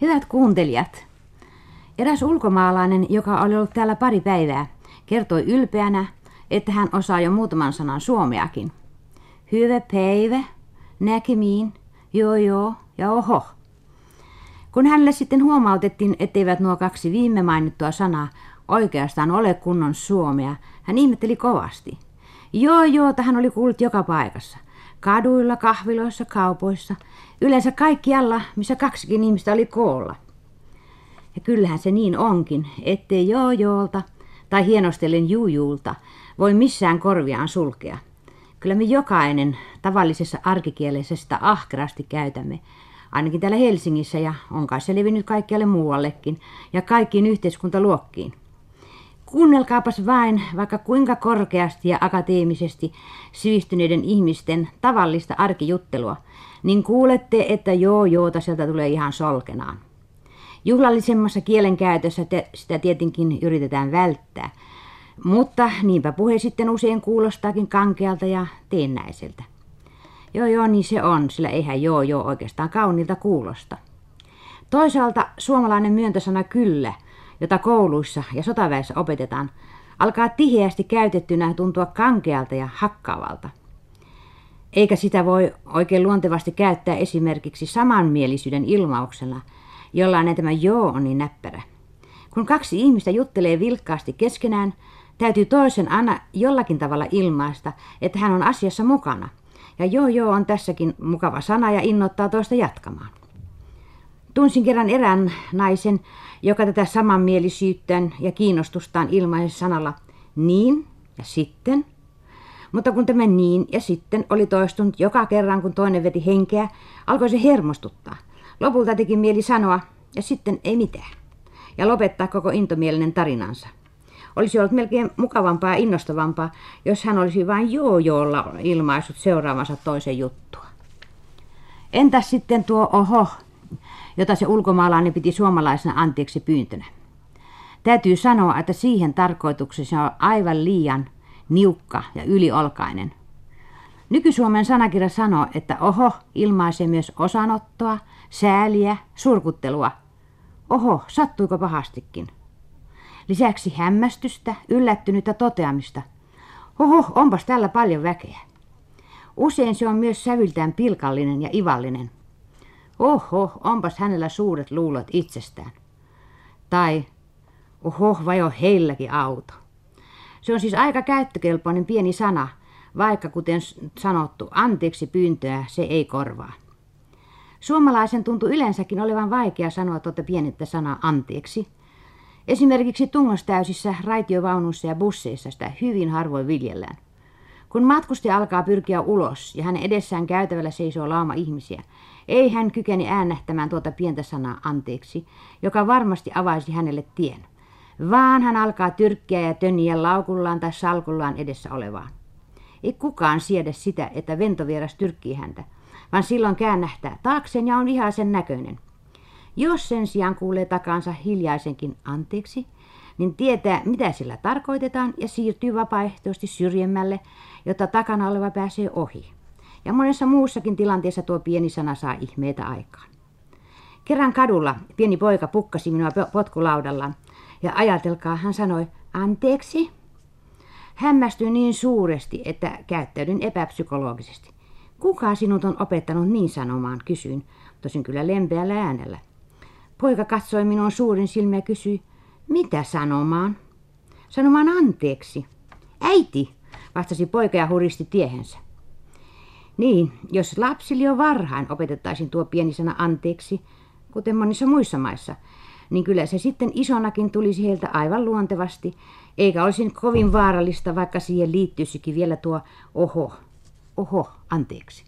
Hyvät kuuntelijat, eräs ulkomaalainen, joka oli ollut täällä pari päivää, kertoi ylpeänä, että hän osaa jo muutaman sanan suomeakin. Hyvä päivä, näkemiin, joo joo ja oho. Kun hänelle sitten huomautettiin, etteivät nuo kaksi viime mainittua sanaa oikeastaan ole kunnon suomea, hän ihmetteli kovasti. Joo joo, hän oli kuullut joka paikassa. Kaduilla, kahviloissa, kaupoissa, yleensä kaikkialla, missä kaksikin ihmistä oli koolla. Ja kyllähän se niin onkin, ettei joo joolta tai hienostellen juujuulta voi missään korviaan sulkea. Kyllä me jokainen tavallisessa arkikielessä sitä ahkerasti käytämme, ainakin täällä Helsingissä ja on kai se levinnyt kaikkialle muuallekin ja kaikkiin yhteiskuntaluokkiin. Kuunnelkaapas vain vaikka kuinka korkeasti ja akateemisesti sivistyneiden ihmisten tavallista arkijuttelua, niin kuulette, että joo joota sieltä tulee ihan solkenaan. Juhlallisemmassa kielenkäytössä te, sitä tietenkin yritetään välttää, mutta niinpä puhe sitten usein kuulostaakin kankealta ja teennäiseltä. Joo joo, niin se on, sillä eihän joo joo oikeastaan kauniilta kuulosta. Toisaalta suomalainen myöntösana kyllä – jota kouluissa ja sotaväessä opetetaan, alkaa tiheästi käytettynä tuntua kankealta ja hakkaavalta. Eikä sitä voi oikein luontevasti käyttää esimerkiksi samanmielisyyden ilmauksella, jollain tämä joo on niin näppärä. Kun kaksi ihmistä juttelee vilkkaasti keskenään, täytyy toisen aina jollakin tavalla ilmaista, että hän on asiassa mukana. Ja joo joo on tässäkin mukava sana ja innoittaa toista jatkamaan. Tunsin kerran erään naisen, joka tätä samanmielisyyttään ja kiinnostustaan ilmaisi sanalla niin ja sitten. Mutta kun tämä niin ja sitten oli toistunut joka kerran, kun toinen veti henkeä, alkoi se hermostuttaa. Lopulta teki mieli sanoa, ja sitten ei mitään. Ja lopettaa koko intomielinen tarinansa. Olisi ollut melkein mukavampaa ja innostavampaa, jos hän olisi vain joo-joolla ilmaissut seuraavansa toisen juttua. Entäs sitten tuo oho, jota se ulkomaalainen piti suomalaisena anteeksi pyyntönä. Täytyy sanoa, että siihen tarkoitukseen se on aivan liian niukka ja yliolkainen. Nyky-Suomen sanakirja sanoo, että oho ilmaisee myös osanottoa, sääliä, surkuttelua. Oho, sattuiko pahastikin? Lisäksi hämmästystä, yllättynyttä toteamista. Oho, onpas tällä paljon väkeä. Usein se on myös sävyltään pilkallinen ja ivallinen. Oho, onpas hänellä suuret luulot itsestään. Tai oho, vai on heilläkin auto. Se on siis aika käyttökelpoinen pieni sana, vaikka kuten sanottu, anteeksi pyyntöä se ei korvaa. Suomalaisen tuntuu yleensäkin olevan vaikea sanoa tuota pienettä sanaa anteeksi. Esimerkiksi tungostäysissä raitiovaunuissa ja busseissa sitä hyvin harvoin viljellään. Kun matkustaja alkaa pyrkiä ulos ja hänen edessään käytävällä seisoo laama ihmisiä, ei hän kykeni äänähtämään tuota pientä sanaa anteeksi, joka varmasti avaisi hänelle tien, vaan hän alkaa tyrkkiä ja tönniä laukullaan tai salkullaan edessä olevaan. Ei kukaan siedä sitä, että ventovieras tyrkkii häntä, vaan silloin käännähtää taakseen ja on vihaisen näköinen. Jos sen sijaan kuulee takansa hiljaisenkin anteeksi, niin tietää, mitä sillä tarkoitetaan ja siirtyy vapaaehtoisesti syrjemmälle, jotta takana oleva pääsee ohi. Ja monessa muussakin tilanteessa tuo pieni sana saa ihmeitä aikaan. Kerran kadulla pieni poika pukkasi minua potkulaudalla ja ajatelkaa, hän sanoi, anteeksi. Hämmästyin niin suuresti, että käyttäydyn epäpsykologisesti. Kuka sinut on opettanut niin sanomaan, kysyin, tosin kyllä lempeällä äänellä. Poika katsoi minun suurin silmiä ja kysyi, mitä sanomaan? Sanomaan anteeksi. Äiti, vastasi poika ja huristi tiehensä. Niin, jos lapsille jo varhain opetettaisiin tuo pieni sana anteeksi, kuten monissa muissa maissa, niin kyllä se sitten isonakin tulisi heiltä aivan luontevasti, eikä olisi kovin vaarallista, vaikka siihen liittyisikin vielä tuo oho, oho, anteeksi.